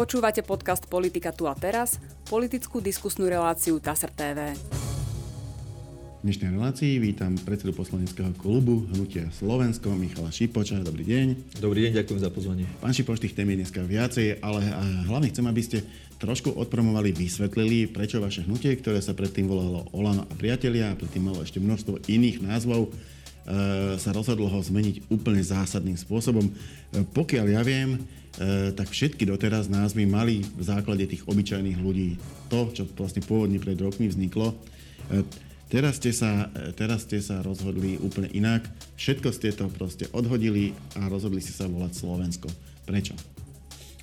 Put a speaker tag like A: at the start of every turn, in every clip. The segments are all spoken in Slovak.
A: Počúvate podcast Politika tu a teraz, politickú diskusnú reláciu TASR TV.
B: V dnešnej relácii vítam predsedu poslaneckého klubu Hnutia Slovensko, Michala Šipoča. Dobrý deň.
C: Dobrý deň, ďakujem za pozvanie.
B: Pán Šipoč, tých tém je dneska viacej, ale hlavne chcem, aby ste trošku odpromovali, vysvetlili, prečo vaše hnutie, ktoré sa predtým volalo Olano a priatelia, a predtým malo ešte množstvo iných názvov, e, sa rozhodlo ho zmeniť úplne zásadným spôsobom. E, pokiaľ ja viem, tak všetky doteraz názvy mali v základe tých obyčajných ľudí to, čo vlastne pôvodne pred rokmi vzniklo. Teraz ste, sa, teraz ste sa rozhodli úplne inak. Všetko ste to proste odhodili a rozhodli ste sa volať Slovensko. Prečo?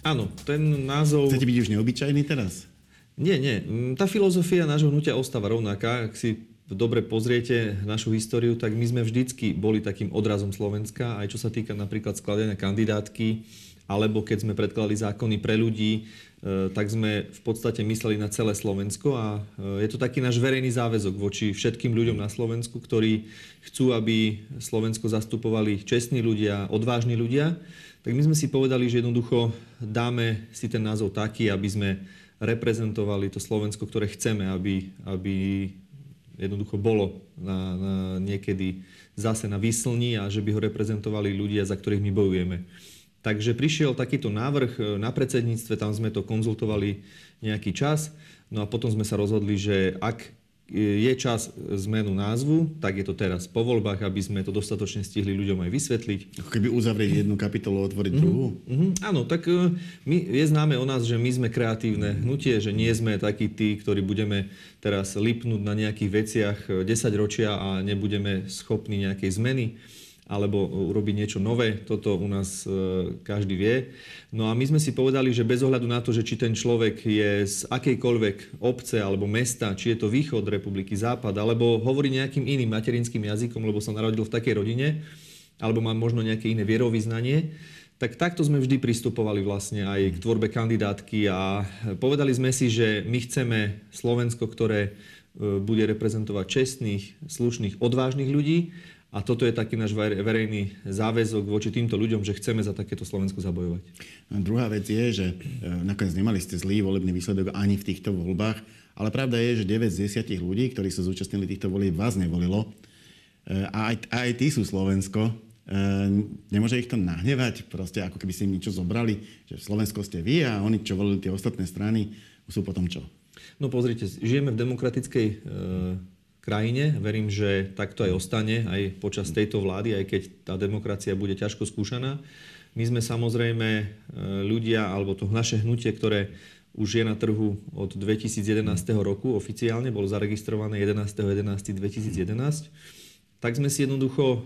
C: Áno, ten názov...
B: Chcete byť už neobyčajný teraz?
C: Nie, nie. Tá filozofia nášho hnutia ostáva rovnaká. Ak si dobre pozriete našu históriu, tak my sme vždycky boli takým odrazom Slovenska, aj čo sa týka napríklad skladania kandidátky, alebo keď sme predkladali zákony pre ľudí, e, tak sme v podstate mysleli na celé Slovensko a e, je to taký náš verejný záväzok voči všetkým ľuďom na Slovensku, ktorí chcú, aby Slovensko zastupovali čestní ľudia, odvážni ľudia. Tak my sme si povedali, že jednoducho dáme si ten názov taký, aby sme reprezentovali to Slovensko, ktoré chceme, aby, aby jednoducho bolo na, na niekedy zase na výslni a že by ho reprezentovali ľudia, za ktorých my bojujeme. Takže prišiel takýto návrh e, na predsedníctve, tam sme to konzultovali nejaký čas, no a potom sme sa rozhodli, že ak je čas zmenu názvu, tak je to teraz po voľbách, aby sme to dostatočne stihli ľuďom aj vysvetliť.
B: Keby uzavrieť jednu kapitolu, otvoriť mm-hmm. druhú?
C: Mm-hmm. Áno, tak e, my, je známe o nás, že my sme kreatívne hnutie, že nie sme takí tí, ktorí budeme teraz lipnúť na nejakých veciach 10 ročia a nebudeme schopní nejakej zmeny alebo urobiť niečo nové. Toto u nás e, každý vie. No a my sme si povedali, že bez ohľadu na to, že či ten človek je z akejkoľvek obce alebo mesta, či je to východ republiky, západ, alebo hovorí nejakým iným materinským jazykom, lebo sa narodil v takej rodine, alebo má možno nejaké iné vierovýznanie, tak takto sme vždy pristupovali vlastne aj k tvorbe kandidátky a povedali sme si, že my chceme Slovensko, ktoré e, bude reprezentovať čestných, slušných, odvážnych ľudí a toto je taký náš verejný záväzok voči týmto ľuďom, že chceme za takéto Slovensko zabojovať.
B: A druhá vec je, že e, nakoniec nemali ste zlý volebný výsledok ani v týchto voľbách, ale pravda je, že 9 z 10 ľudí, ktorí sa zúčastnili týchto volieb, vás nevolilo. E, a aj, aj tí sú Slovensko. E, nemôže ich to nahnevať, proste ako keby si im niečo zobrali, že Slovensko ste vy a oni, čo volili tie ostatné strany, sú potom čo?
C: No pozrite, žijeme v demokratickej krajine. Verím, že takto aj ostane aj počas tejto vlády, aj keď tá demokracia bude ťažko skúšaná. My sme samozrejme e, ľudia, alebo to naše hnutie, ktoré už je na trhu od 2011 roku oficiálne, bolo zaregistrované 11.11.2011 tak sme si jednoducho e,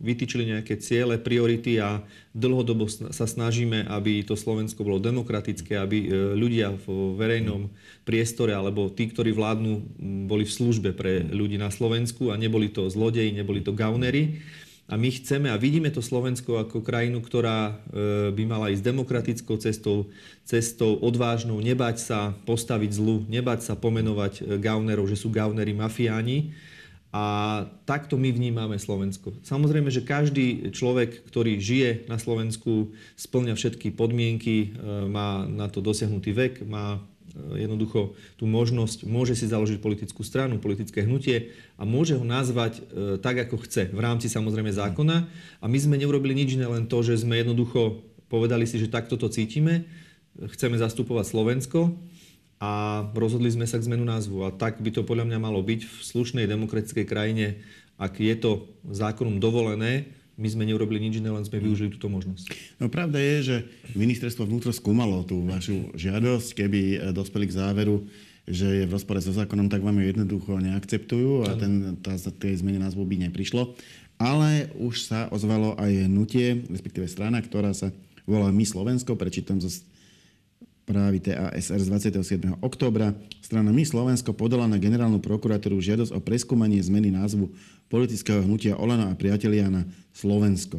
C: vytýčili nejaké ciele, priority a dlhodobo sa snažíme, aby to Slovensko bolo demokratické, aby e, ľudia v verejnom priestore alebo tí, ktorí vládnu, boli v službe pre ľudí na Slovensku a neboli to zlodeji, neboli to gaunery. A my chceme a vidíme to Slovensko ako krajinu, ktorá e, by mala ísť demokratickou cestou, cestou odvážnou, nebať sa postaviť zlu, nebať sa pomenovať gaunerov, že sú gauneri mafiáni a takto my vnímame Slovensko. Samozrejme, že každý človek, ktorý žije na Slovensku, splňa všetky podmienky, e, má na to dosiahnutý vek, má e, jednoducho tú možnosť, môže si založiť politickú stranu, politické hnutie a môže ho nazvať e, tak, ako chce, v rámci samozrejme zákona. A my sme neurobili nič iné, len to, že sme jednoducho povedali si, že takto to cítime, chceme zastupovať Slovensko a rozhodli sme sa k zmenu názvu. A tak by to podľa mňa malo byť v slušnej demokratickej krajine, ak je to zákonom dovolené, my sme neurobili nič iné, len sme využili túto možnosť.
B: No pravda je, že ministerstvo vnútro skúmalo tú vašu žiadosť, keby e, dospeli k záveru, že je v rozpore so zákonom, tak vám ju jednoducho neakceptujú a ten, tá, tej zmene názvu by neprišlo. Ale už sa ozvalo aj hnutie, respektíve strana, ktorá sa volá My Slovensko, prečítam zo správy TASR z 27. októbra strana My Slovensko podala na generálnu prokuratúru žiadosť o preskúmanie zmeny názvu politického hnutia Olano a priatelia na Slovensko.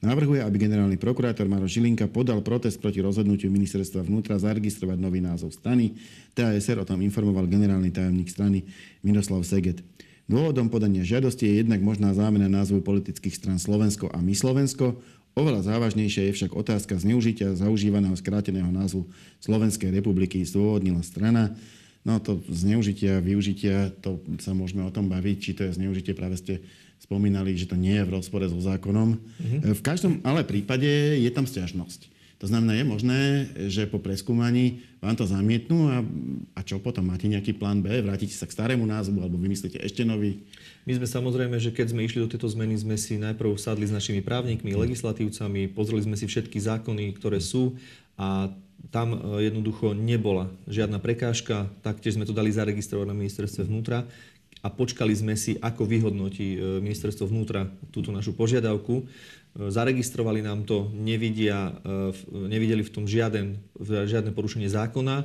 B: Navrhuje, aby generálny prokurátor Maro Žilinka podal protest proti rozhodnutiu ministerstva vnútra zaregistrovať nový názov strany. TASR o tom informoval generálny tajomník strany Miroslav Seget. Dôvodom podania žiadosti je jednak možná zámena názvu politických stran Slovensko a My Slovensko Oveľa závažnejšia je však otázka zneužitia zaužívaného skráteného názvu Slovenskej republiky, zdôvodnila strana. No to zneužitia, využitia, to sa môžeme o tom baviť, či to je zneužitie, práve ste spomínali, že to nie je v rozpore so zákonom. Mm-hmm. V každom ale prípade je tam stiažnosť. To znamená, je možné, že po preskúmaní vám to zamietnú a, a čo potom? Máte nejaký plán B? Vrátite sa k starému názvu alebo vymyslíte ešte nový?
C: My sme samozrejme, že keď sme išli do tejto zmeny, sme si najprv sadli s našimi právnikmi, legislatívcami, pozreli sme si všetky zákony, ktoré sú a tam e, jednoducho nebola žiadna prekážka, taktiež sme to dali zaregistrovať na ministerstve vnútra a počkali sme si, ako vyhodnotí e, ministerstvo vnútra túto našu požiadavku. E, zaregistrovali nám to, nevidia, nevideli v tom žiaden, žiadne porušenie zákona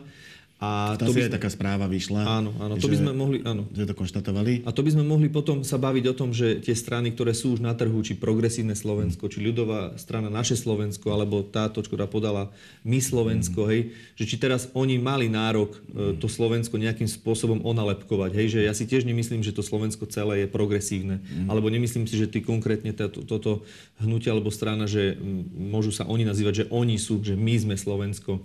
B: a to by sme... taká správa vyšla.
C: Áno, áno, to by sme mohli, áno.
B: Že to konštatovali.
C: A to by sme mohli potom sa baviť o tom, že tie strany, ktoré sú už na trhu, či progresívne Slovensko, či ľudová strana Naše Slovensko, alebo táto, ktorá podala My Slovensko, mm. hej, že či teraz oni mali nárok e, to Slovensko nejakým spôsobom onalepkovať, hej, že ja si tiež nemyslím, že to Slovensko celé je progresívne, mm. alebo nemyslím si, že ty konkrétne toto, toto hnutie alebo strana, že môžu sa oni nazývať, že oni sú, že my sme Slovensko.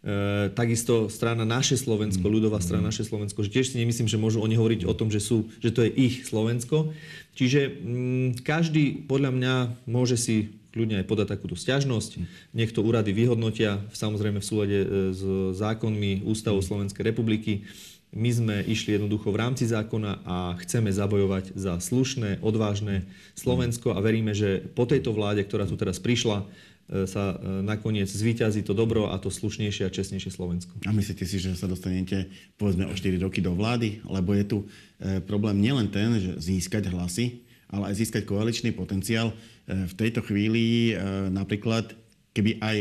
C: E, takisto strana Naše Slovensko, mm. ľudová strana Naše Slovensko, že tiež si nemyslím, že môžu oni hovoriť o tom, že, sú, že to je ich Slovensko. Čiže mm, každý podľa mňa môže si kľudne aj podať takúto stiažnosť. Nech to úrady vyhodnotia, samozrejme v súlade e, s zákonmi Ústavou Slovenskej republiky. My sme išli jednoducho v rámci zákona a chceme zabojovať za slušné, odvážne Slovensko a veríme, že po tejto vláde, ktorá tu teraz prišla, E, sa e, nakoniec zvíťazí to dobro a to slušnejšie a čestnejšie Slovensko.
B: A myslíte si, že sa dostanete povedzme o 4 roky do vlády? Lebo je tu e, problém nielen ten, že získať hlasy, ale aj získať koaličný potenciál. V tejto chvíli napríklad, keby aj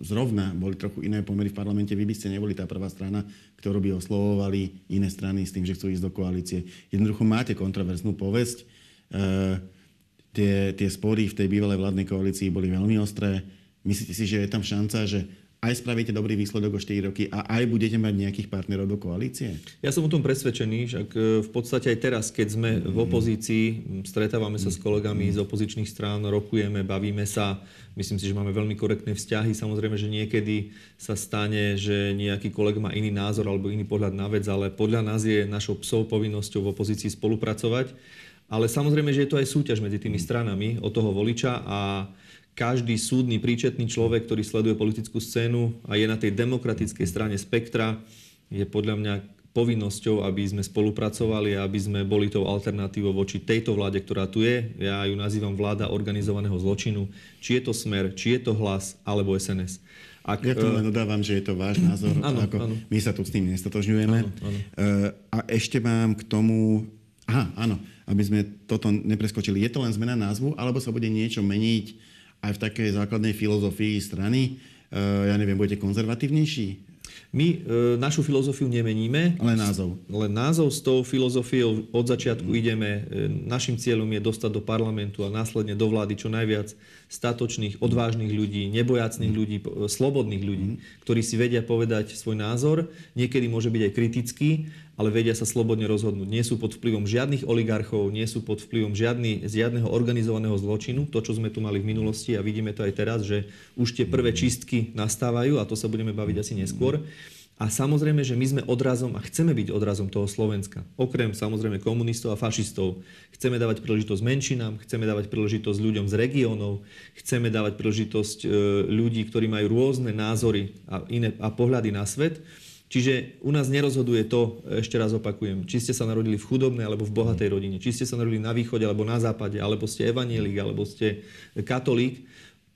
B: zrovna boli trochu iné pomery v parlamente, vy by ste neboli tá prvá strana, ktorú by oslovovali iné strany s tým, že chcú ísť do koalície. Jednoducho máte kontroverznú povesť tie, tie spory v tej bývalej vládnej koalícii boli veľmi ostré. Myslíte si, že je tam šanca, že aj spravíte dobrý výsledok o 4 roky a aj budete mať nejakých partnerov do koalície?
C: Ja som o tom presvedčený, že v podstate aj teraz, keď sme v opozícii, stretávame sa s kolegami z opozičných strán, rokujeme, bavíme sa, myslím si, že máme veľmi korektné vzťahy. Samozrejme, že niekedy sa stane, že nejaký kolega má iný názor alebo iný pohľad na vec, ale podľa nás je našou psou povinnosťou v opozícii spolupracovať. Ale samozrejme, že je to aj súťaž medzi tými stranami od toho voliča a každý súdny, príčetný človek, ktorý sleduje politickú scénu a je na tej demokratickej strane spektra, je podľa mňa povinnosťou, aby sme spolupracovali a aby sme boli tou alternatívou voči tejto vláde, ktorá tu je. Ja ju nazývam vláda organizovaného zločinu. Či je to smer, či je to hlas, alebo SNS.
B: Ak, ja to len dodávam, že je to váš názor. Áno, ako áno. My sa tu s tým nestotožňujeme. Áno, áno. A ešte mám k tomu... Aha, áno aby sme toto nepreskočili. Je to len zmena názvu, alebo sa bude niečo meniť aj v takej základnej filozofii strany? Ja neviem, budete konzervatívnejší?
C: My e, našu filozofiu nemeníme.
B: Len názov.
C: Len názov s tou filozofiou od začiatku mm. ideme. E, našim cieľom je dostať do parlamentu a následne do vlády čo najviac statočných, odvážnych ľudí, nebojacných mm. ľudí, slobodných ľudí, mm. ktorí si vedia povedať svoj názor. Niekedy môže byť aj kritický, ale vedia sa slobodne rozhodnúť. Nie sú pod vplyvom žiadnych oligarchov, nie sú pod vplyvom žiadny, žiadneho organizovaného zločinu, to, čo sme tu mali v minulosti a vidíme to aj teraz, že už tie prvé čistky nastávajú a to sa budeme baviť asi neskôr. A samozrejme, že my sme odrazom a chceme byť odrazom toho Slovenska. Okrem samozrejme komunistov a fašistov. Chceme dávať príležitosť menšinám, chceme dávať príležitosť ľuďom z regiónov, chceme dávať príležitosť e, ľudí, ktorí majú rôzne názory a, iné, a pohľady na svet. Čiže u nás nerozhoduje to, ešte raz opakujem, či ste sa narodili v chudobnej alebo v bohatej rodine, či ste sa narodili na východe alebo na západe, alebo ste evanielik, alebo ste katolík.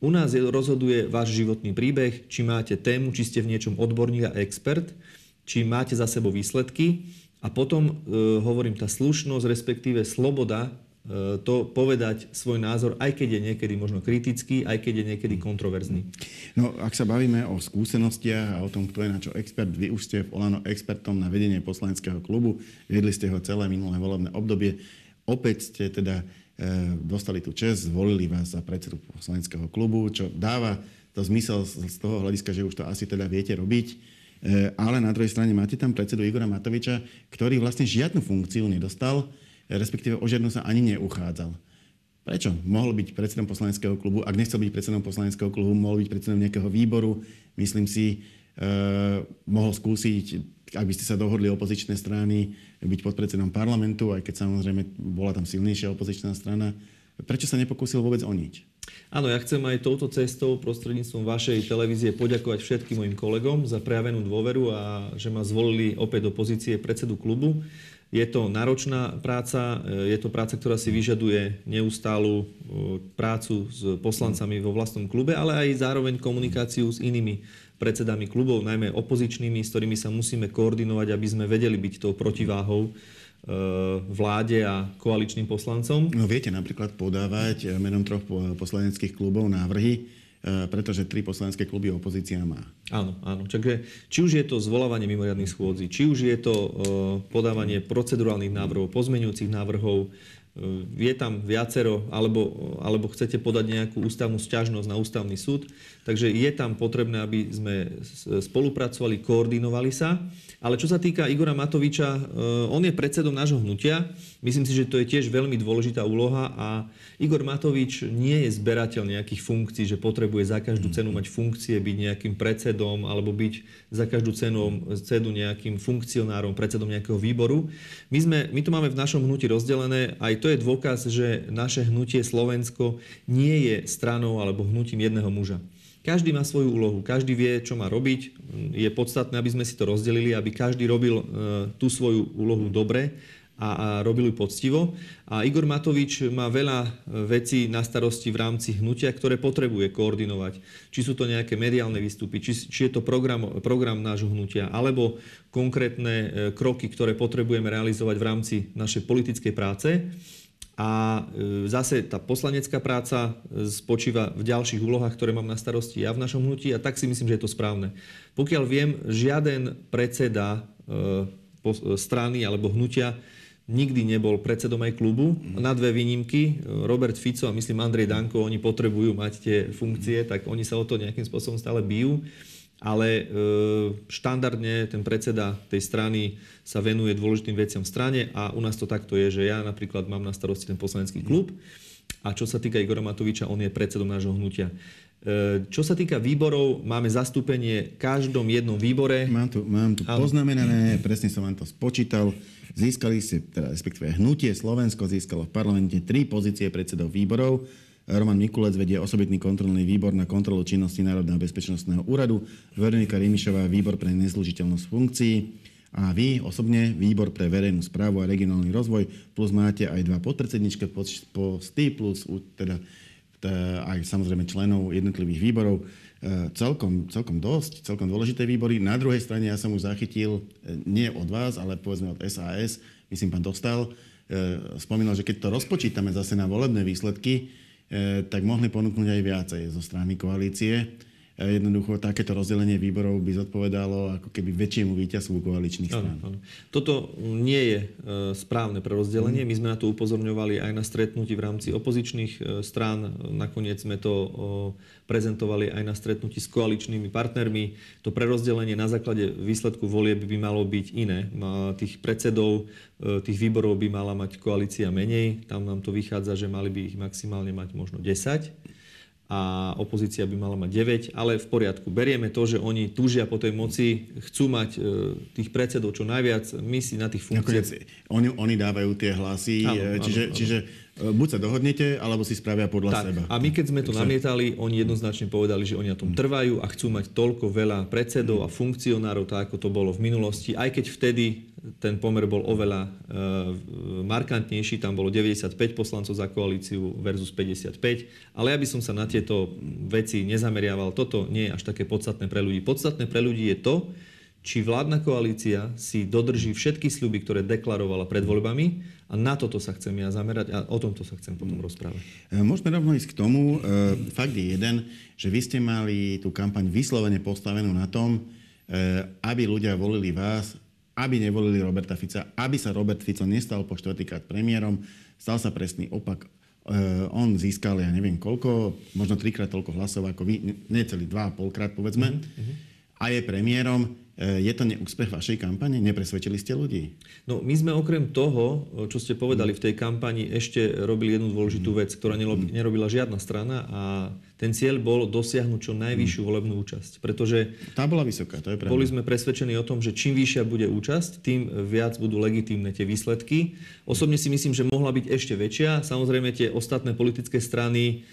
C: U nás rozhoduje váš životný príbeh, či máte tému, či ste v niečom odborník a expert, či máte za sebou výsledky a potom e, hovorím, tá slušnosť, respektíve sloboda to povedať svoj názor, aj keď je niekedy možno kritický, aj keď je niekedy kontroverzný.
B: No, ak sa bavíme o skúsenostiach a o tom, kto je na čo expert, vy už ste v Olano expertom na vedenie poslaneckého klubu, viedli ste ho celé minulé volebné obdobie. Opäť ste teda e, dostali tú čest, zvolili vás za predsedu poslaneckého klubu, čo dáva to zmysel z toho hľadiska, že už to asi teda viete robiť. E, ale na druhej strane máte tam predsedu Igora Matoviča, ktorý vlastne žiadnu funkciu nedostal, respektíve o žiadnu sa ani neuchádzal. Prečo? Mohol byť predsedom poslaneckého klubu. Ak nechcel byť predsedom poslaneckého klubu, mohol byť predsedom nejakého výboru. Myslím si, uh, mohol skúsiť, ak by ste sa dohodli opozičné strany, byť podpredsedom parlamentu, aj keď samozrejme bola tam silnejšia opozičná strana. Prečo sa nepokúsil vôbec o nič?
C: Áno, ja chcem aj touto cestou prostredníctvom vašej televízie poďakovať všetkým mojim kolegom za prejavenú dôveru a že ma zvolili opäť do pozície predsedu klubu. Je to náročná práca, je to práca, ktorá si vyžaduje neustálu prácu s poslancami vo vlastnom klube, ale aj zároveň komunikáciu s inými predsedami klubov, najmä opozičnými, s ktorými sa musíme koordinovať, aby sme vedeli byť tou protiváhou vláde a koaličným poslancom.
B: No viete napríklad podávať menom troch poslaneckých klubov návrhy, E, pretože tri poslanecké kluby opozícia má.
C: Áno, áno. Takže či už je to zvolávanie mimoriadných schôdzí, či už je to e, podávanie procedurálnych návrhov, pozmeňujúcich návrhov, je tam viacero, alebo, alebo chcete podať nejakú ústavnú sťažnosť na ústavný súd. Takže je tam potrebné, aby sme spolupracovali, koordinovali sa. Ale čo sa týka Igora Matoviča, on je predsedom nášho hnutia. Myslím si, že to je tiež veľmi dôležitá úloha a Igor Matovič nie je zberateľ nejakých funkcií, že potrebuje za každú cenu mať funkcie, byť nejakým predsedom alebo byť za každú cenu, cenu nejakým funkcionárom, predsedom nejakého výboru. My, sme, my to máme v našom hnutí rozdelené. Aj to je dôkaz, že naše hnutie Slovensko nie je stranou alebo hnutím jedného muža. Každý má svoju úlohu, každý vie, čo má robiť. Je podstatné, aby sme si to rozdelili, aby každý robil e, tú svoju úlohu dobre a, a robili poctivo. A Igor Matovič má veľa e, vecí na starosti v rámci hnutia, ktoré potrebuje koordinovať. Či sú to nejaké mediálne výstupy, či, či je to program, program nášho hnutia, alebo konkrétne e, kroky, ktoré potrebujeme realizovať v rámci našej politickej práce. A e, zase tá poslanecká práca spočíva v ďalších úlohách, ktoré mám na starosti ja v našom hnutí a tak si myslím, že je to správne. Pokiaľ viem, žiaden predseda strany alebo hnutia nikdy nebol predsedom aj klubu. Na dve výnimky, Robert Fico a myslím Andrej Danko, oni potrebujú mať tie funkcie, tak oni sa o to nejakým spôsobom stále bijú. Ale e, štandardne ten predseda tej strany sa venuje dôležitým veciam v strane a u nás to takto je, že ja napríklad mám na starosti ten poslanecký klub a čo sa týka Igora Matoviča, on je predsedom nášho hnutia. E, čo sa týka výborov, máme zastúpenie v každom jednom výbore.
B: Mám tu, mám tu poznamenané, presne som vám to spočítal. Získali ste, teda, respektíve hnutie Slovensko získalo v parlamente tri pozície predsedov výborov. Roman Mikulec vedie osobitný kontrolný výbor na kontrolu činnosti Národného bezpečnostného úradu, Veronika Rimišová výbor pre nezlužiteľnosť funkcií a vy osobne výbor pre verejnú správu a regionálny rozvoj, plus máte aj dva podpredsedničké posty, plus teda, teda aj samozrejme členov jednotlivých výborov. E, celkom, celkom dosť, celkom dôležité výbory. Na druhej strane ja som už zachytil, e, nie od vás, ale povedzme od SAS, myslím pán Dostal, e, spomínal, že keď to rozpočítame zase na volebné výsledky, tak mohli ponúknuť aj viacej zo strany koalície. Jednoducho takéto rozdelenie výborov by zodpovedalo ako keby väčšiemu víťazstvu koaličných strán. Ano, ano.
C: Toto nie je e, správne pre rozdelenie. My sme na to upozorňovali aj na stretnutí v rámci opozičných e, strán. Nakoniec sme to prezentovali aj na stretnutí s koaličnými partnermi. To prerozdelenie na základe výsledku volieb by malo byť iné. Tých predsedov e, tých výborov by mala mať koalícia menej. Tam nám to vychádza, že mali by ich maximálne mať možno 10 a opozícia by mala mať 9, ale v poriadku. Berieme to, že oni túžia po tej moci, chcú mať e, tých predsedov čo najviac, my si na tých funkciách...
B: Oni, oni dávajú tie hlasy, áno, čiže, áno, čiže e, buď sa dohodnete, alebo si spravia podľa tak, seba.
C: A my keď sme to Takže... namietali, oni jednoznačne povedali, že oni na tom trvajú a chcú mať toľko veľa predsedov a funkcionárov, tak ako to bolo v minulosti, aj keď vtedy ten pomer bol oveľa e, markantnejší, tam bolo 95 poslancov za koalíciu versus 55, ale ja by som sa na tieto veci nezameriaval. Toto nie je až také podstatné pre ľudí. Podstatné pre ľudí je to, či vládna koalícia si dodrží všetky sľuby, ktoré deklarovala pred voľbami a na toto sa chcem ja zamerať a o tomto sa chcem potom rozprávať.
B: E, môžeme rovno ísť k tomu. E, fakt je jeden, že vy ste mali tú kampaň vyslovene postavenú na tom, aby ľudia volili vás aby nevolili Roberta Fica, aby sa Robert Fico nestal po štvrtýkrát premiérom. Stal sa presný opak. Uh, on získal, ja neviem koľko, možno trikrát toľko hlasov ako vy, necelý dva a polkrát povedzme. Uh-huh. A je premiérom. E, je to neúspech vašej kampane? Nepresvedčili ste ľudí?
C: No, my sme okrem toho, čo ste povedali v tej kampani, ešte robili jednu dôležitú vec, ktorá nerobila žiadna strana a ten cieľ bol dosiahnuť čo najvyššiu volebnú účasť. Pretože
B: tá bola vysoká, to je pravda.
C: Boli sme presvedčení o tom, že čím vyššia bude účasť, tým viac budú legitímne tie výsledky. Osobne si myslím, že mohla byť ešte väčšia. Samozrejme tie ostatné politické strany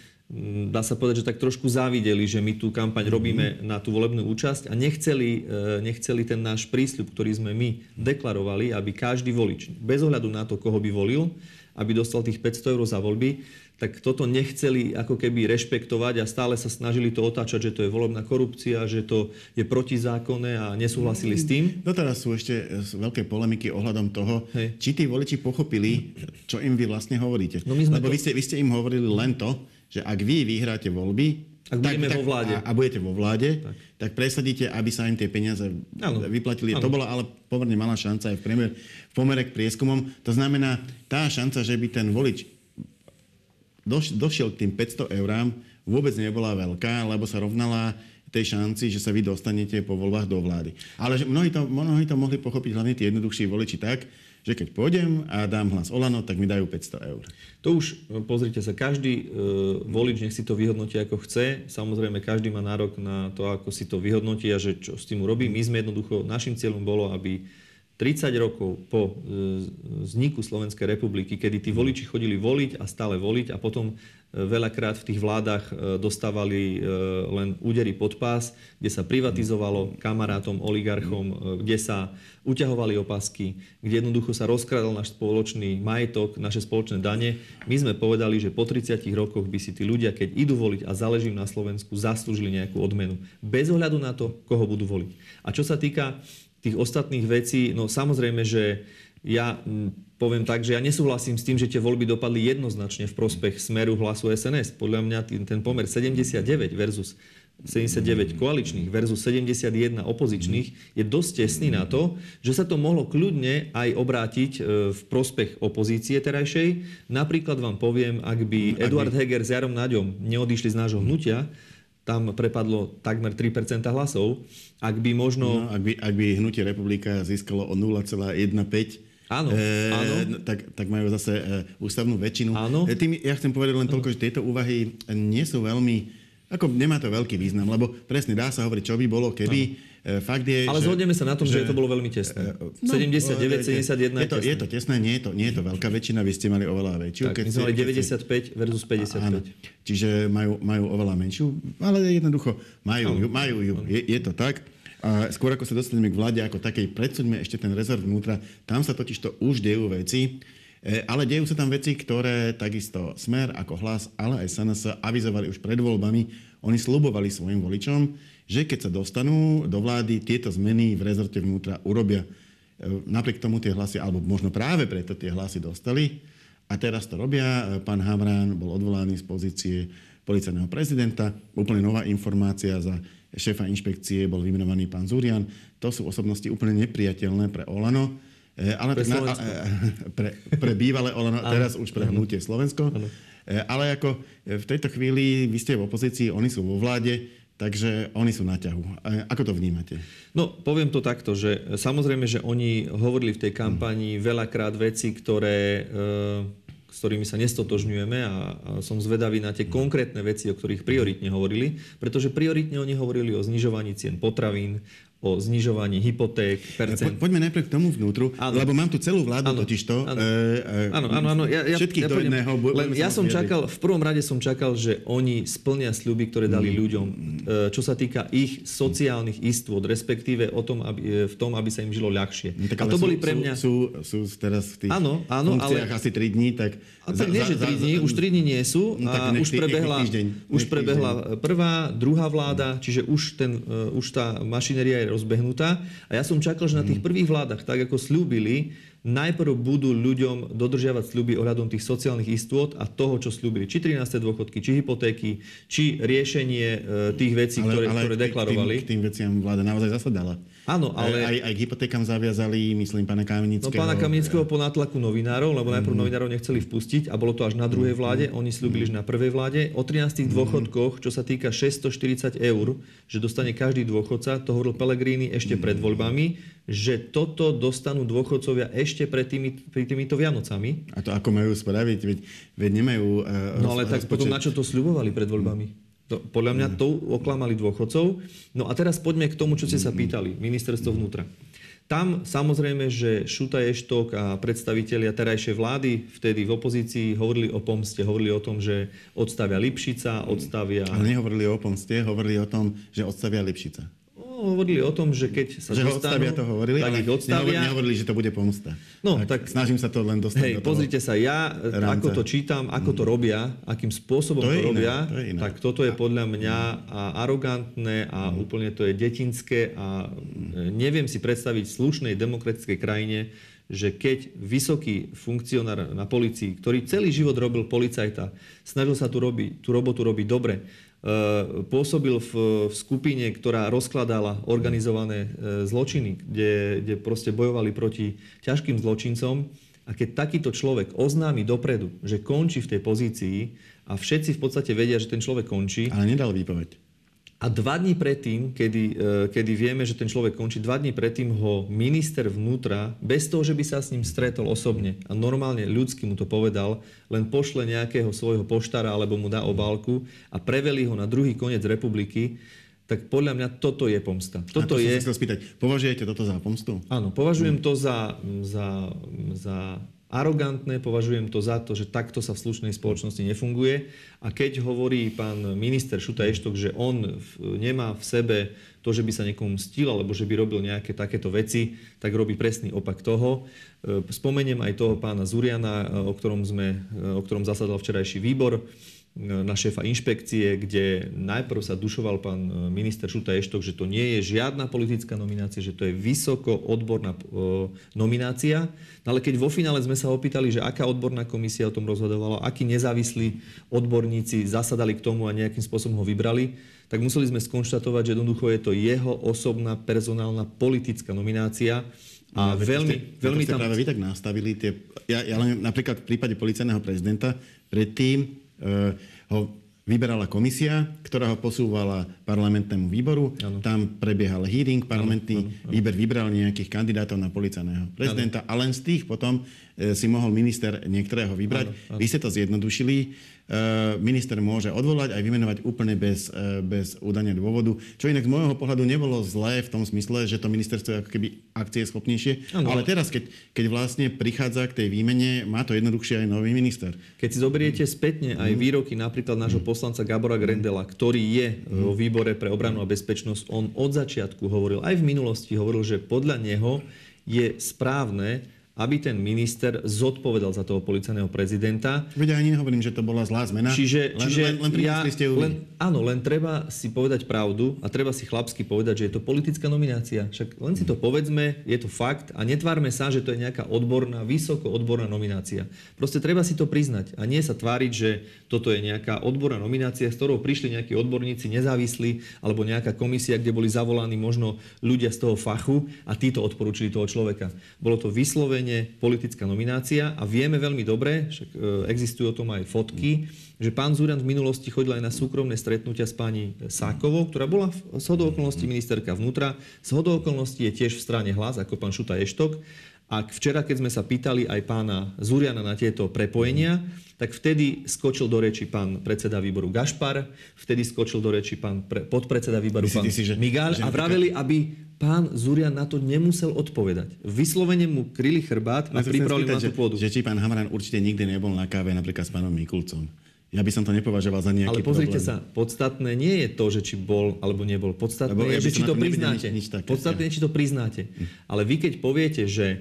C: dá sa povedať, že tak trošku závideli, že my tú kampaň robíme na tú volebnú účasť a nechceli, e, nechceli ten náš prísľub, ktorý sme my deklarovali, aby každý volič, bez ohľadu na to, koho by volil, aby dostal tých 500 eur za voľby, tak toto nechceli ako keby rešpektovať a stále sa snažili to otáčať, že to je volebná korupcia, že to je protizákonné a nesúhlasili s tým.
B: No teraz sú ešte veľké polemiky ohľadom toho, Hej. či tí voliči pochopili, čo im vy vlastne hovoríte. No Lebo to... vy, ste, vy ste im hovorili len to, že ak vy vyhráte voľby,
C: ak tak, budeme tak, vo vláde.
B: A, a budete vo vláde, tak. tak presadíte, aby sa im tie peniaze ano. vyplatili. Ano. To bola ale pomerne malá šanca aj v, premiér, v pomere k prieskumom. To znamená, tá šanca, že by ten volič doš, došiel k tým 500 eurám, vôbec nebola veľká, lebo sa rovnala tej šanci, že sa vy dostanete po voľbách do vlády. Ale že mnohí, to, mnohí to mohli pochopiť hlavne tí jednoduchší voliči tak, že keď pôjdem a dám hlas Olano, tak mi dajú 500 eur.
C: To už, no, pozrite sa, každý e, volič nech si to vyhodnotí ako chce. Samozrejme, každý má nárok na to, ako si to vyhodnotí a že čo s tým urobí. My sme jednoducho, našim cieľom bolo, aby 30 rokov po e, vzniku Slovenskej republiky, kedy tí voliči chodili voliť a stále voliť a potom e, veľakrát v tých vládach e, dostávali len údery pod pás, kde sa privatizovalo kamarátom, oligarchom, kde sa uťahovali opasky, kde jednoducho sa rozkradal náš spoločný majetok, naše spoločné dane. My sme povedali, že po 30 rokoch by si tí ľudia, keď idú voliť a záleží na Slovensku, zaslúžili nejakú odmenu. Bez ohľadu na to, koho budú voliť. A čo sa týka tých ostatných vecí, no samozrejme, že ja poviem tak, že ja nesúhlasím s tým, že tie voľby dopadli jednoznačne v prospech smeru hlasu SNS. Podľa mňa ten pomer 79 versus 79 koaličných versus 71 opozičných je dosť tesný na to, že sa to mohlo kľudne aj obrátiť e, v prospech opozície terajšej. Napríklad vám poviem, ak by Eduard Heger s Jarom Naďom neodišli z nášho hnutia, tam prepadlo takmer 3% hlasov. Ak by možno...
B: No, ak, by, ak by hnutie republika získalo o 0,15
C: Áno, e, áno.
B: Tak, tak majú zase e, ústavnú väčšinu.
C: Áno.
B: E, tým, ja chcem povedať len toľko, že tieto úvahy nie sú veľmi... Ako nemá to veľký význam, lebo presne dá sa hovoriť, čo by bolo, keby... Áno fakt je,
C: Ale že, zhodneme sa na tom, že, že to bolo veľmi tesné. No, 79, 71
B: je to, je to tesné, nie je to, nie je to veľká väčšina, vy ste mali oveľa väčšiu.
C: Tak, keď my sme mali 95 versus 55. Áno,
B: čiže majú, majú oveľa menšiu, ale jednoducho majú ju, majú ju. Je, je to tak. A skôr ako sa dostaneme k vláde ako takej, predsuňme ešte ten rezerv vnútra. Tam sa totiž to už dejú veci, e, ale dejú sa tam veci, ktoré takisto Smer ako hlas, ale aj SNS avizovali už pred voľbami. Oni slubovali svojim voličom, že keď sa dostanú do vlády, tieto zmeny v rezorte vnútra urobia. E, napriek tomu tie hlasy, alebo možno práve preto tie hlasy dostali. A teraz to robia. E, pán Hamrán bol odvolaný z pozície policajného prezidenta. Úplne nová informácia za šéfa inšpekcie bol vymenovaný pán Zurian. To sú osobnosti úplne nepriateľné pre Olano. E, ale pre, na, pre, pre bývalé Olano, teraz už pre hnutie Slovensko. Ano. Ale ako v tejto chvíli vy ste v opozícii, oni sú vo vláde, Takže oni sú na ťahu. Ako to vnímate?
C: No, poviem to takto, že samozrejme, že oni hovorili v tej kampani veľakrát veci, ktoré, e, s ktorými sa nestotožňujeme a, som zvedavý na tie konkrétne veci, o ktorých prioritne hovorili, pretože prioritne oni hovorili o znižovaní cien potravín, o znižovaní hypoték, percent.
B: Po, poďme najprv k tomu vnútru, ano. lebo mám tu celú vládu ano. totižto.
C: Áno, áno, áno. Ja, ja,
B: všetkých ja, do jedného.
C: Len ja som čakal, v prvom rade som čakal, že oni splnia sľuby, ktoré dali mm. ľuďom, e, čo sa týka ich sociálnych istôt, respektíve o tom, aby, e, v tom, aby sa im žilo ľahšie.
B: No, tak, a to sú, boli pre mňa... Sú, sú, sú teraz v tých áno, áno, ale... asi 3 dní, tak...
C: A tak nie, že 3 dní, už 3 dní nie sú no, a už prebehla, už prebehla prvá, druhá vláda, čiže už, ten, e, už tá mašinéria je rozbehnutá a ja som čakal, že na tých prvých vládach, tak ako slúbili, najprv budú ľuďom dodržiavať sľuby ohľadom tých sociálnych istôt a toho, čo slúbili. Či 13. dôchodky, či hypotéky, či riešenie e, tých vecí, ale, ktoré, ale ktoré deklarovali.
B: K tým, k tým veciam vláda naozaj zasadala.
C: Áno, ale...
B: Aj, aj k hypotékam zaviazali, myslím, pána Kamenického.
C: No pána Kamenického po nátlaku novinárov, lebo najprv mm. novinárov nechceli vpustiť a bolo to až na druhej mhm. vláde. Oni slúbili, mm. na prvej vláde. O 13 mm. dôchodkoch, čo sa týka 640 eur, že dostane každý dôchodca, to hovoril Pellegrini ešte mm. pred voľbami, že toto dostanú dôchodcovia ešte pred tými, pri týmito Vianocami.
B: A to ako majú spraviť? Veď, veď nemajú...
C: Uh, no ale tak potom na čo to sľubovali pred voľbami? To, podľa mňa to oklamali dôchodcov. No a teraz poďme k tomu, čo ste sa pýtali, ministerstvo vnútra. Tam samozrejme, že Šuta Eštok a predstavitelia terajšej vlády vtedy v opozícii hovorili o pomste, hovorili o tom, že odstavia Lipšica, odstavia...
B: Ale nehovorili o pomste, hovorili o tom, že odstavia Lipšica
C: hovorili o tom, že keď sa
B: že dostanú, to hovorili, tak ich odstavia. Nehovorili, že to bude pomsta.
C: No, tak,
B: tak snažím sa to len dostať
C: hej,
B: do toho
C: pozrite sa, ja rámca. ako to čítam, ako to mm. robia, akým spôsobom to, to robia, to tak toto je podľa mňa a arogantné a mm. úplne to je detinské a mm. neviem si predstaviť v slušnej demokratickej krajine, že keď vysoký funkcionár na policii, ktorý celý život robil policajta, snažil sa tu, robiť, tú robotu robiť dobre, pôsobil v, v skupine, ktorá rozkladala organizované eh, zločiny, kde, kde proste bojovali proti ťažkým zločincom. A keď takýto človek oznámi dopredu, že končí v tej pozícii a všetci v podstate vedia, že ten človek končí...
B: Ale nedal výpoveď.
C: A dva dní predtým, kedy, e, kedy vieme, že ten človek končí, dva dní predtým ho minister vnútra, bez toho, že by sa s ním stretol osobne a normálne ľudsky mu to povedal, len pošle nejakého svojho poštára alebo mu dá obálku a preveli ho na druhý koniec republiky, tak podľa mňa toto je pomsta.
B: Toto a to je... som sa spýtať, považujete toto za pomstu?
C: Áno, považujem hmm. to za, za, za arogantné, považujem to za to, že takto sa v slušnej spoločnosti nefunguje. A keď hovorí pán minister Šuta Eštok, že on nemá v sebe to, že by sa niekomu stil, alebo že by robil nejaké takéto veci, tak robí presný opak toho. E, spomeniem aj toho pána Zuriana, e, o ktorom, sme, e, o ktorom zasadal včerajší výbor na šéfa inšpekcie, kde najprv sa dušoval pán e, minister Šuta Eštok, že to nie je žiadna politická nominácia, že to je vysoko odborná e, nominácia. No ale keď vo finále sme sa opýtali, že aká odborná komisia o tom rozhodovala, akí nezávislí odborníci zasadali k tomu a nejakým spôsobom ho vybrali, tak museli sme skonštatovať, že jednoducho je to jeho osobná personálna politická nominácia. A no, veľmi,
B: ste,
C: veľmi
B: tam... práve vy tak nastavili tie... Ja, ja len napríklad v prípade policajného prezidenta predtým ho vyberala komisia, ktorá ho posúvala parlamentnému výboru. Ano. Tam prebiehal hearing parlamentný, ano, ano, ano. výber vybral nejakých kandidátov na policajného prezidenta ano. a len z tých potom e, si mohol minister niektorého vybrať. Ano, ano. Vy ste to zjednodušili. Eh, minister môže odvolať aj vymenovať úplne bez, eh, bez údania dôvodu. Čo inak z môjho pohľadu nebolo zlé v tom smysle, že to ministerstvo je ako keby akcie schopnejšie. Ano. Ale teraz, keď, keď vlastne prichádza k tej výmene, má to jednoduchšie aj nový minister.
C: Keď si zoberiete spätne aj mhm. výroky napríklad nášho mhm. poslanca Gabora Grendela, ktorý je vo výbore pre obranu a bezpečnosť, on od začiatku hovoril, aj v minulosti hovoril, že podľa neho je správne, aby ten minister zodpovedal za toho policajného prezidenta.
B: Veď ani nehovorím, že to bola zlá zmena.
C: Čiže,
B: len,
C: čiže
B: len, len,
C: ja,
B: ste ju
C: len, áno, len treba si povedať pravdu a treba si chlapsky povedať, že je to politická nominácia. Však len si to povedzme, je to fakt a netvárme sa, že to je nejaká odborná, vysoko odborná nominácia. Proste treba si to priznať a nie sa tváriť, že toto je nejaká odborná nominácia, s ktorou prišli nejakí odborníci nezávislí alebo nejaká komisia, kde boli zavolaní možno ľudia z toho fachu a títo odporúčili toho človeka. Bolo to vyslovene vyslovene politická nominácia a vieme veľmi dobre, však e, existujú o tom aj fotky, že pán Zurian v minulosti chodil aj na súkromné stretnutia s pani Sákovou, ktorá bola z hodou okolností ministerka vnútra, z hodou okolností je tiež v strane hlas, ako pán Šuta Eštok. A včera, keď sme sa pýtali aj pána Zuriana na tieto prepojenia, tak vtedy skočil do reči pán predseda výboru Gašpar, vtedy skočil do reči pán pre, podpredseda výboru pán si, že, Migal že a vraveli, aby pán Zurian na to nemusel odpovedať. Vyslovene mu kryli chrbát a pripravili na tú pôdu.
B: Že, že či pán Hamran určite nikdy nebol na káve napríklad s pánom Mikulcom. Ja by som to nepovažoval za nejaký
C: Ale pozrite
B: problém.
C: sa, podstatné nie je to, že či bol alebo nebol. Podstatné Lebo je, že či to priznáte. Nič, nič také, podstatné je, či to priznáte. Hm. Ale vy keď poviete, že e,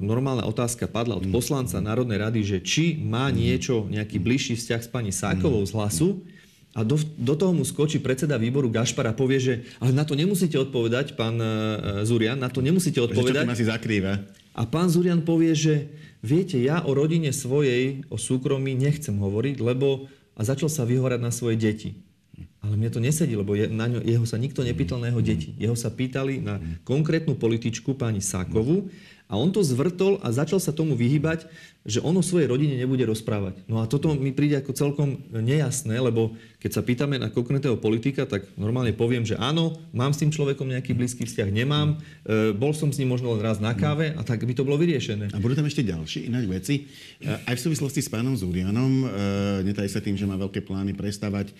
C: normálna otázka padla od hm. poslanca Národnej rady, že či má hm. niečo, nejaký bližší vzťah s pani Sákovou z hlasu, a do, do toho mu skočí predseda výboru Gašpar a povie, že ale na to nemusíte odpovedať, pán uh, Zurian, na to nemusíte odpovedať.
B: Že čo si zakrýva.
C: A pán Zurian povie, že viete, ja o rodine svojej, o súkromí nechcem hovoriť, lebo... A začal sa vyhovárať na svoje deti. Ale mne to nesedí, lebo je, na ňo, jeho sa nikto nepýtal na jeho deti. Jeho sa pýtali na konkrétnu političku, pani Sákovu, a on to zvrtol a začal sa tomu vyhybať, že on o svojej rodine nebude rozprávať. No a toto mi príde ako celkom nejasné, lebo keď sa pýtame na konkrétneho politika, tak normálne poviem, že áno, mám s tým človekom nejaký blízky vzťah, nemám, e, bol som s ním možno len raz na káve a tak by to bolo vyriešené.
B: A budú tam ešte ďalšie iné veci. E, aj v súvislosti s pánom Zúrianom, e, netaj sa tým, že má veľké plány prestávať e,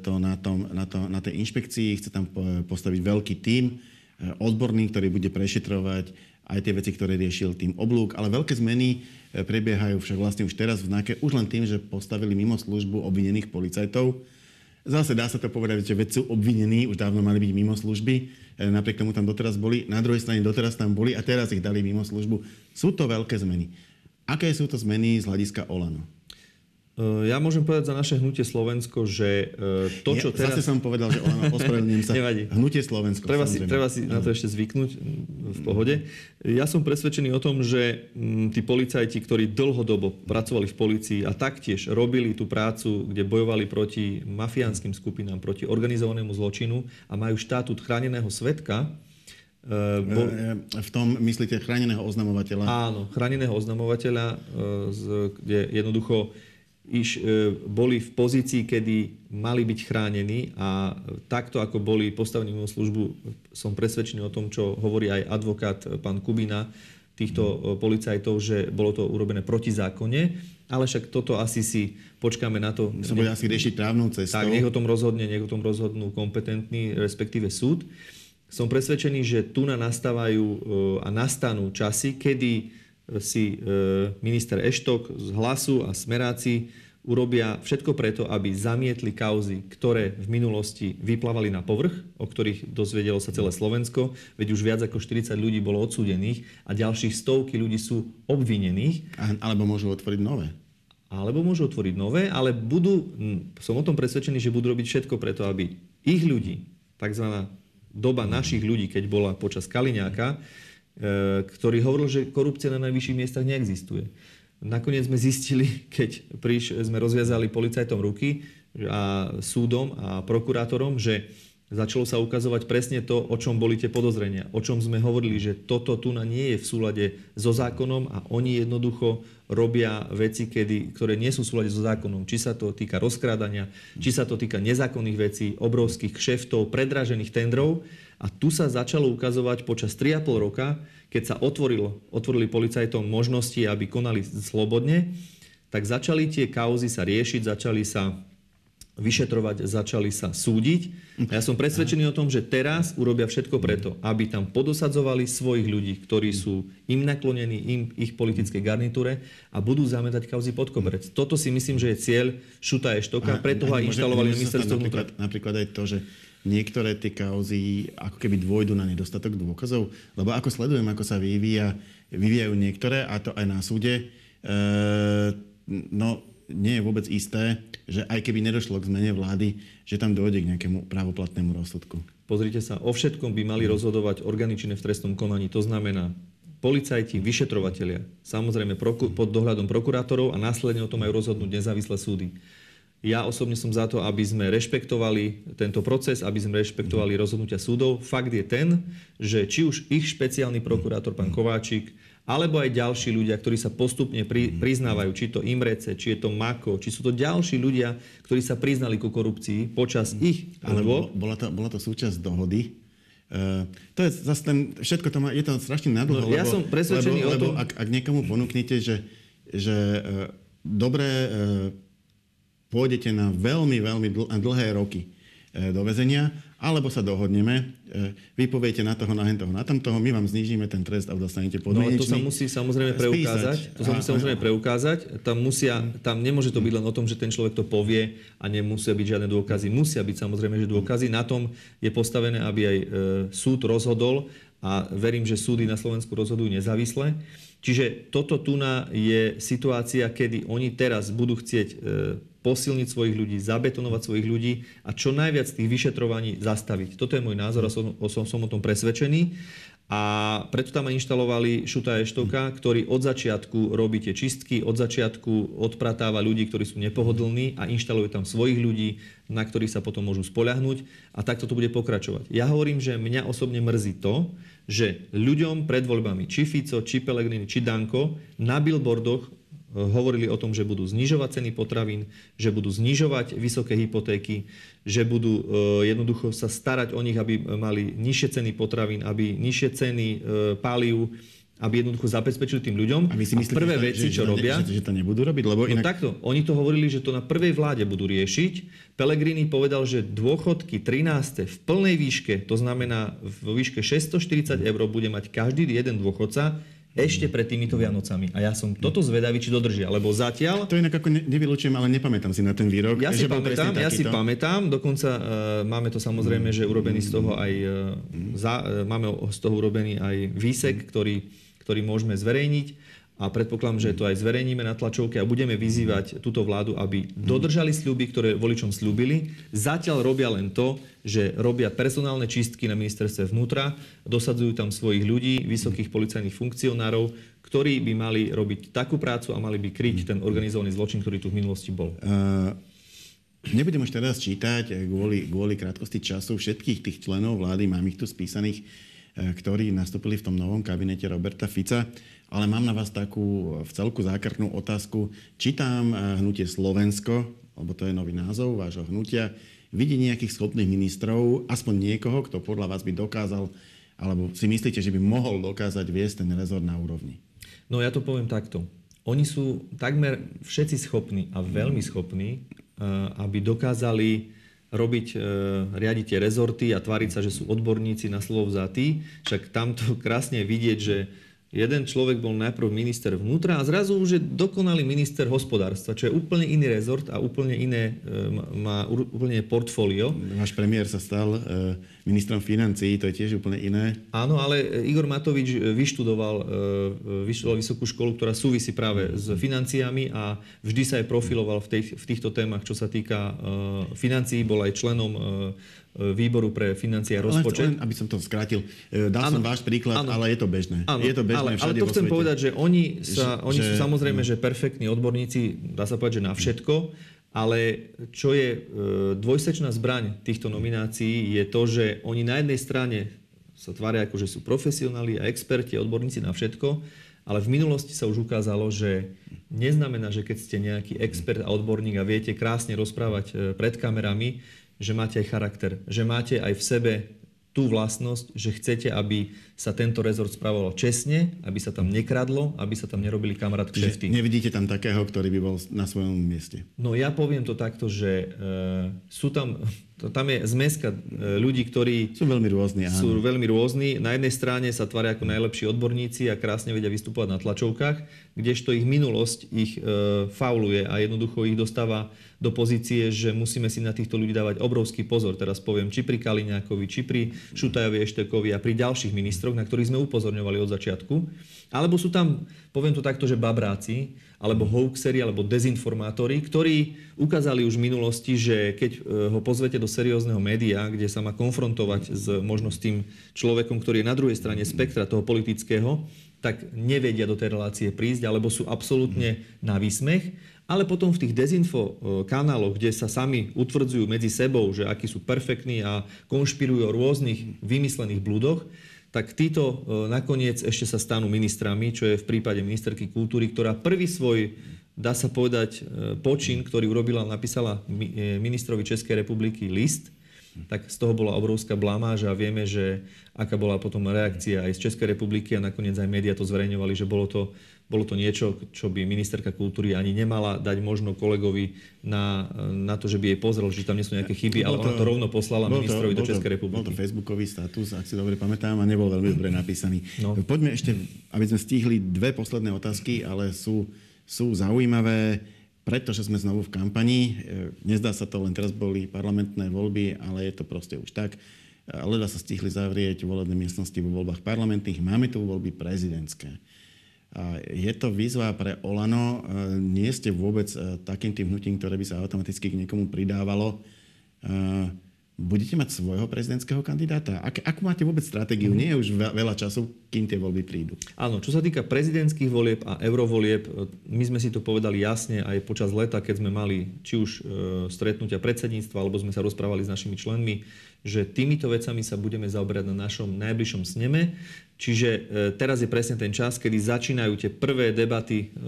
B: to na, tom, na, to, na tej inšpekcii, chce tam postaviť veľký tím e, odborný, ktorý bude prešetrovať aj tie veci, ktoré riešil tým oblúk, ale veľké zmeny e, prebiehajú však vlastne už teraz v NAKE, už len tým, že postavili mimo službu obvinených policajtov. Zase dá sa to povedať, že vedci obvinení už dávno mali byť mimo služby, e, napriek tomu tam doteraz boli, na druhej strane doteraz tam boli a teraz ich dali mimo službu. Sú to veľké zmeny. Aké sú to zmeny z hľadiska Olano?
C: Eh, ja môžem povedať za naše hnutie Slovensko, že eh, to, čo
B: ja,
C: teraz...
B: Zase som povedal, že ono, ospravedlňujem sa.
C: Nevadí.
B: Hnutie Slovensko.
C: Treba si, treba si na to ešte zvyknúť v pohode. Ja som presvedčený o tom, že mm, tí policajti, ktorí dlhodobo pracovali v policii a taktiež robili tú prácu, kde bojovali proti mafiánskym skupinám, proti organizovanému zločinu a majú štatút chráneného svetka,
B: eh, Bo... V tom myslíte chráneného oznamovateľa?
C: Áno, chráneného oznamovateľa, kde jednoducho iš, e, boli v pozícii, kedy mali byť chránení a takto, ako boli postavení mimo službu, som presvedčený o tom, čo hovorí aj advokát e, pán Kubina týchto e, policajtov, že bolo to urobené protizákonne, ale však toto asi si počkáme na to.
B: Sa bude asi riešiť právnou cestou.
C: Tak, nech o tom rozhodne, nech o tom rozhodnú kompetentný, respektíve súd. Som presvedčený, že tu na nastávajú a nastanú časy, kedy si e, minister Eštok z Hlasu a Smeráci urobia všetko preto, aby zamietli kauzy, ktoré v minulosti vyplávali na povrch, o ktorých dozvedelo sa celé Slovensko, veď už viac ako 40 ľudí bolo odsúdených a ďalších stovky ľudí sú obvinených.
B: Alebo môžu otvoriť nové.
C: Alebo môžu otvoriť nové, ale budú, som o tom presvedčený, že budú robiť všetko preto, aby ich ľudí, tzv. doba našich ľudí, keď bola počas Kaliňáka, ktorý hovoril, že korupcia na najvyšších miestach neexistuje. Nakoniec sme zistili, keď príš, sme rozviazali policajtom ruky a súdom a prokurátorom, že začalo sa ukazovať presne to, o čom boli tie podozrenia. O čom sme hovorili, že toto tu nie je v súlade so zákonom a oni jednoducho robia veci, kedy, ktoré nie sú v súlade so zákonom. Či sa to týka rozkrádania, či sa to týka nezákonných vecí, obrovských kšeftov, predražených tendrov. A tu sa začalo ukazovať počas 3,5 roka, keď sa otvorilo, otvorili policajtom možnosti, aby konali slobodne, tak začali tie kauzy sa riešiť, začali sa vyšetrovať, začali sa súdiť. A ja som presvedčený o tom, že teraz urobia všetko preto, aby tam podosadzovali svojich ľudí, ktorí sú im naklonení, im, ich politickej garnitúre a budú zametať kauzy pod koberec. Toto si myslím, že je cieľ Šuta Eštoka, preto ho aj inštalovali ministerstvo
B: vnútra. Napríklad aj to, že niektoré tie kauzy ako keby dôjdu na nedostatok dôkazov? Lebo ako sledujem, ako sa vyvíja, vyvíjajú niektoré, a to aj na súde, e, no nie je vôbec isté, že aj keby nedošlo k zmene vlády, že tam dojde k nejakému právoplatnému rozsudku.
C: Pozrite sa, o všetkom by mali rozhodovať orgány činné v trestnom konaní. To znamená policajti, vyšetrovatelia, samozrejme pod dohľadom prokurátorov a následne o tom majú rozhodnúť nezávislé súdy. Ja osobne som za to, aby sme rešpektovali tento proces, aby sme rešpektovali rozhodnutia súdov. Fakt je ten, že či už ich špeciálny prokurátor, pán Kováčik, alebo aj ďalší ľudia, ktorí sa postupne pri, priznávajú, či to Imrece, či je to Mako, či sú to ďalší ľudia, ktorí sa priznali ku korupcii počas ich...
B: Alebo... Bola to, bola to súčasť dohody, Uh, to je zase ten, všetko to má, je to strašne nadlho,
C: no, ja lebo, som presvedčený
B: lebo,
C: o tom...
B: Lebo ak, ak niekomu ponúknete, že, že uh, dobré uh, pôjdete na veľmi, veľmi dl- dlhé roky e, do väzenia, alebo sa dohodneme, e, vy poviete na toho, na toho, na tamtoho, my vám znížime ten trest a dostanete podmienečný.
C: No to sa musí samozrejme preukázať. To sa musí samozrejme preukázať. Tam, musia, tam nemôže to byť len o tom, že ten človek to povie a nemusia byť žiadne dôkazy. Musia byť samozrejme, že dôkazy. Na tom je postavené, aby aj e, súd rozhodol a verím, že súdy na Slovensku rozhodujú nezávisle. Čiže toto tu je situácia, kedy oni teraz budú chcieť posilniť svojich ľudí, zabetonovať svojich ľudí a čo najviac tých vyšetrovaní zastaviť. Toto je môj názor a som, som, som o tom presvedčený. a preto tam aj inštalovali Šuta Eštoka, ktorý od začiatku robí tie čistky, od začiatku odpratáva ľudí, ktorí sú nepohodlní a inštaluje tam svojich ľudí, na ktorých sa potom môžu spoľahnúť a takto to bude pokračovať. Ja hovorím, že mňa osobne mrzí to, že ľuďom pred voľbami, či Fico, či Pelegrini, či Danko, na billboardoch hovorili o tom, že budú znižovať ceny potravín, že budú znižovať vysoké hypotéky, že budú e, jednoducho sa starať o nich, aby mali nižšie ceny potravín, aby nižšie ceny e, palív, aby jednoducho zabezpečili tým ľuďom.
B: A vy si myslíte,
C: a prvé
B: že,
C: veci,
B: že,
C: čo
B: že,
C: robia...
B: Že, že to nebudú robiť? Lebo
C: no
B: inak...
C: takto, oni to hovorili, že to na prvej vláde budú riešiť. Pelegrini povedal, že dôchodky 13. v plnej výške, to znamená v výške 640 eur bude mať každý jeden dôchodca ešte pred týmito Vianocami. A ja som toto zvedavý, či dodržia, lebo zatiaľ...
B: To inak ako ne, nevylučujem, ale nepamätám si na ten výrok.
C: Ja si pamätám, ja si pamätám, dokonca uh, máme to samozrejme, že urobený z toho aj, uh, za, uh, máme z toho urobený aj výsek, ktorý, ktorý môžeme zverejniť a predpokladám, že to aj zverejníme na tlačovke a budeme vyzývať túto vládu, aby dodržali sľuby, ktoré voličom slúbili. Zatiaľ robia len to, že robia personálne čistky na ministerstve vnútra, dosadzujú tam svojich ľudí, vysokých policajných funkcionárov, ktorí by mali robiť takú prácu a mali by kryť ten organizovaný zločin, ktorý tu v minulosti bol. Uh...
B: Nebudem už teraz čítať kvôli, kvôli krátkosti času všetkých tých členov vlády, mám ich tu spísaných, ktorí nastúpili v tom novom kabinete Roberta Fica ale mám na vás takú v celku zákrtnú otázku. Čítam eh, hnutie Slovensko, lebo to je nový názov vášho hnutia, vidí nejakých schopných ministrov, aspoň niekoho, kto podľa vás by dokázal, alebo si myslíte, že by mohol dokázať viesť ten rezort na úrovni?
C: No ja to poviem takto. Oni sú takmer všetci schopní a veľmi schopní, aby dokázali robiť, e, riadiť tie rezorty a tváriť sa, že sú odborníci na slovo vzatí. Však tamto krásne vidieť, že Jeden človek bol najprv minister vnútra a zrazu už je dokonalý minister hospodárstva, čo je úplne iný rezort a úplne iné, e, má úplne portfólio.
B: Váš premiér sa stal e, ministrom financií, to je tiež úplne iné.
C: Áno, ale Igor Matovič vyštudoval, e, vyštudoval vysokú školu, ktorá súvisí práve s financiami a vždy sa aj profiloval v, tej, v týchto témach, čo sa týka financií, bol aj členom výboru pre financie a rozpočet.
B: Len, aby som to skrátil, e, dal ano, som váš príklad, ano, ale je to bežné.
C: Ano,
B: je to
C: bežné ale, ale to chcem povedať, že oni, sa, že, oni že, sú samozrejme, že perfektní odborníci, dá sa povedať, že na všetko, ale čo je e, dvojsečná zbraň týchto nominácií je to, že oni na jednej strane sa tvária ako, že sú profesionáli a experti, odborníci na všetko, ale v minulosti sa už ukázalo, že neznamená, že keď ste nejaký expert a odborník a viete krásne rozprávať e, pred kamerami, že máte aj charakter, že máte aj v sebe tú vlastnosť, že chcete, aby sa tento rezort spravoval čestne, aby sa tam nekradlo, aby sa tam nerobili kamarát kšefty.
B: Nevidíte tam takého, ktorý by bol na svojom mieste?
C: No ja poviem to takto, že e, sú tam, to, tam je zmeska e, ľudí, ktorí...
B: Sú veľmi rôzni,
C: áno. Sú veľmi rôzni. Na jednej strane sa tvária ako najlepší odborníci a krásne vedia vystupovať na tlačovkách, kdežto ich minulosť ich e, fauluje a jednoducho ich dostáva do pozície, že musíme si na týchto ľudí dávať obrovský pozor. Teraz poviem, či pri Kaliňákovi, či pri Šutajovi Eštekovi a pri ďalších ministroch, na ktorých sme upozorňovali od začiatku. Alebo sú tam, poviem to takto, že babráci, alebo hoaxery, alebo dezinformátori, ktorí ukázali už v minulosti, že keď e, ho pozvete do seriózneho média, kde sa má konfrontovať s možno s tým človekom, ktorý je na druhej strane spektra toho politického, tak nevedia do tej relácie prísť, alebo sú absolútne na výsmech. Ale potom v tých dezinfo e, kanáloch, kde sa sami utvrdzujú medzi sebou, že akí sú perfektní a konšpirujú o rôznych vymyslených blúdoch, tak títo e, nakoniec ešte sa stanú ministrami, čo je v prípade ministerky kultúry, ktorá prvý svoj, dá sa povedať, e, počin, ktorý urobila, napísala ministrovi Českej republiky list, tak z toho bola obrovská blamáž a vieme, že aká bola potom reakcia aj z Českej republiky a nakoniec aj médiá to zverejňovali, že bolo to bolo to niečo, čo by ministerka kultúry ani nemala dať možno kolegovi na, na to, že by jej pozrel, že tam nie sú nejaké chyby, ale ona to rovno poslala ministrovi to, do Českej republiky.
B: Bol to facebookový status, ak si dobre pamätám, a nebol veľmi dobre napísaný. No. Poďme ešte, aby sme stihli dve posledné otázky, ale sú, sú zaujímavé pretože sme znovu v kampani. E, nezdá sa to, len teraz boli parlamentné voľby, ale je to proste už tak. Leda sa stihli zavrieť volebné miestnosti vo voľbách parlamentných. Máme tu voľby prezidentské. Je to výzva pre Olano. E, nie ste vôbec e, takým tým hnutím, ktoré by sa automaticky k niekomu pridávalo. E, Budete mať svojho prezidentského kandidáta? Ak, akú máte vôbec stratégiu? Mm. Nie je už veľa času, kým tie voľby prídu.
C: Áno, čo sa týka prezidentských volieb a eurovolieb, my sme si to povedali jasne aj počas leta, keď sme mali či už stretnutia predsedníctva, alebo sme sa rozprávali s našimi členmi, že týmito vecami sa budeme zaoberať na našom najbližšom sneme. Čiže e, teraz je presne ten čas, kedy začínajú tie prvé debaty e,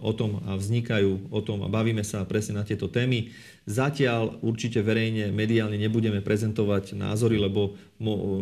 C: o tom a vznikajú o tom a bavíme sa presne na tieto témy. Zatiaľ určite verejne, mediálne nebudeme prezentovať názory, lebo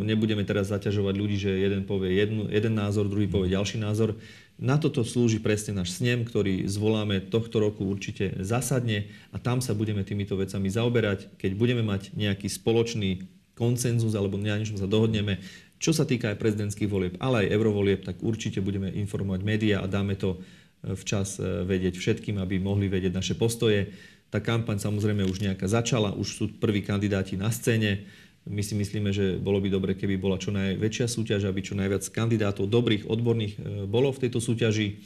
C: nebudeme teraz zaťažovať ľudí, že jeden povie jednu, jeden názor, druhý povie ďalší názor. Na toto slúži presne náš snem, ktorý zvoláme tohto roku určite zásadne a tam sa budeme týmito vecami zaoberať. Keď budeme mať nejaký spoločný koncenzus alebo na niečom sa dohodneme, čo sa týka aj prezidentských volieb, ale aj eurovolieb, tak určite budeme informovať médiá a dáme to e, včas e, vedieť všetkým, aby mohli vedieť naše postoje. Tá kampaň samozrejme už nejaká začala, už sú prví kandidáti na scéne. My si myslíme, že bolo by dobre, keby bola čo najväčšia súťaž, aby čo najviac kandidátov, dobrých, odborných e, bolo v tejto súťaži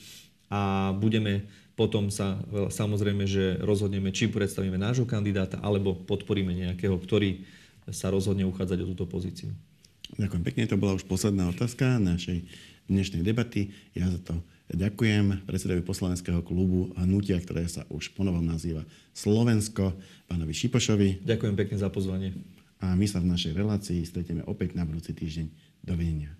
C: a budeme potom sa samozrejme, že rozhodneme, či predstavíme nášho kandidáta, alebo podporíme nejakého, ktorý sa rozhodne uchádzať o túto pozíciu.
B: Ďakujem pekne, to bola už posledná otázka našej dnešnej debaty. Ja za to ďakujem predsedovi poslaneckého klubu Hnutia, ktoré sa už ponovom nazýva Slovensko, pánovi Šipošovi.
C: Ďakujem pekne za pozvanie.
B: A my sa v našej relácii stretieme opäť na budúci týždeň. Dovidenia.